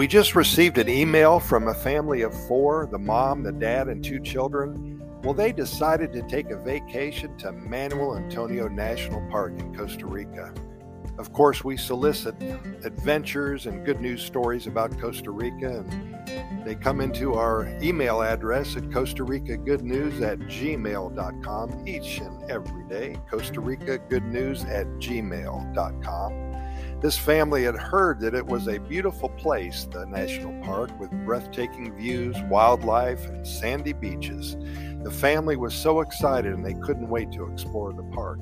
We just received an email from a family of four the mom, the dad, and two children. Well, they decided to take a vacation to Manuel Antonio National Park in Costa Rica. Of course, we solicit adventures and good news stories about Costa Rica, and they come into our email address at Costa Rica Good News at gmail.com each and every day. Costa Rica Good News at gmail.com. This family had heard that it was a beautiful place, the national park, with breathtaking views, wildlife, and sandy beaches. The family was so excited and they couldn't wait to explore the park.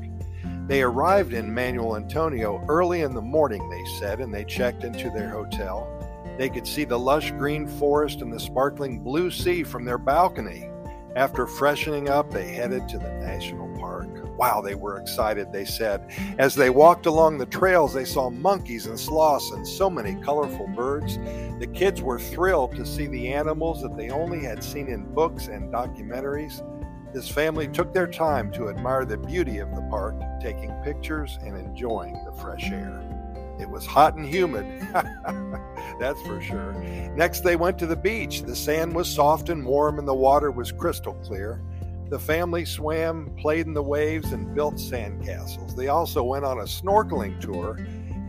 They arrived in Manuel Antonio early in the morning, they said, and they checked into their hotel. They could see the lush green forest and the sparkling blue sea from their balcony. After freshening up, they headed to the national. Wow, they were excited, they said. As they walked along the trails, they saw monkeys and sloths and so many colorful birds. The kids were thrilled to see the animals that they only had seen in books and documentaries. This family took their time to admire the beauty of the park, taking pictures and enjoying the fresh air. It was hot and humid, that's for sure. Next, they went to the beach. The sand was soft and warm, and the water was crystal clear. The family swam, played in the waves, and built sandcastles. They also went on a snorkeling tour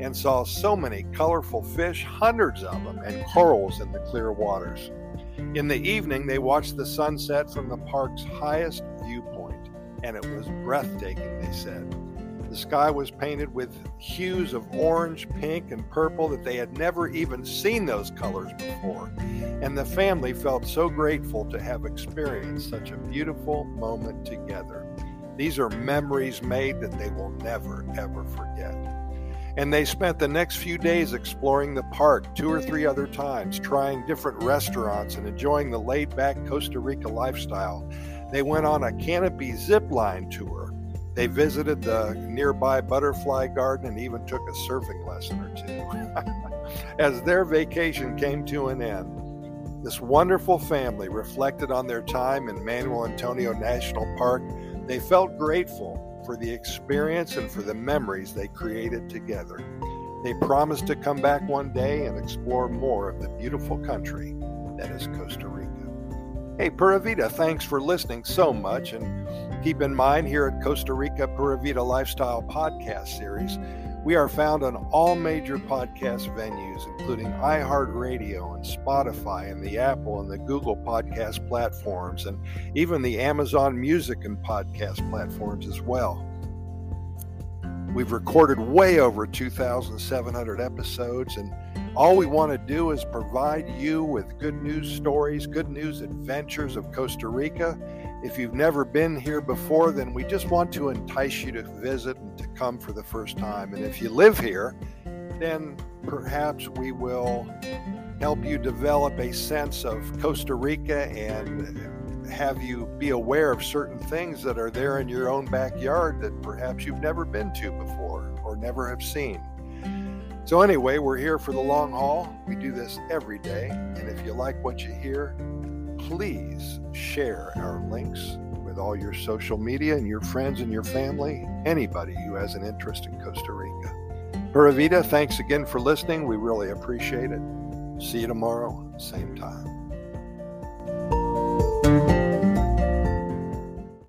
and saw so many colorful fish, hundreds of them, and corals in the clear waters. In the evening, they watched the sunset from the park's highest viewpoint, and it was breathtaking, they said. The sky was painted with hues of orange, pink, and purple that they had never even seen those colors before. And the family felt so grateful to have experienced such a beautiful moment together. These are memories made that they will never, ever forget. And they spent the next few days exploring the park two or three other times, trying different restaurants and enjoying the laid back Costa Rica lifestyle. They went on a canopy zip line tour they visited the nearby butterfly garden and even took a surfing lesson or two. As their vacation came to an end, this wonderful family reflected on their time in Manuel Antonio National Park. They felt grateful for the experience and for the memories they created together. They promised to come back one day and explore more of the beautiful country that is Costa Rica. Hey, Pura Vida, thanks for listening so much. And keep in mind, here at Costa Rica Pura Vida Lifestyle Podcast Series, we are found on all major podcast venues, including iHeartRadio and Spotify and the Apple and the Google podcast platforms, and even the Amazon Music and podcast platforms as well. We've recorded way over 2,700 episodes, and all we want to do is provide you with good news stories, good news adventures of Costa Rica. If you've never been here before, then we just want to entice you to visit and to come for the first time. And if you live here, then perhaps we will help you develop a sense of Costa Rica and have you be aware of certain things that are there in your own backyard that perhaps you've never been to before or never have seen. So, anyway, we're here for the long haul. We do this every day. And if you like what you hear, please share our links with all your social media and your friends and your family, anybody who has an interest in Costa Rica. Pura Vida, thanks again for listening. We really appreciate it. See you tomorrow, same time.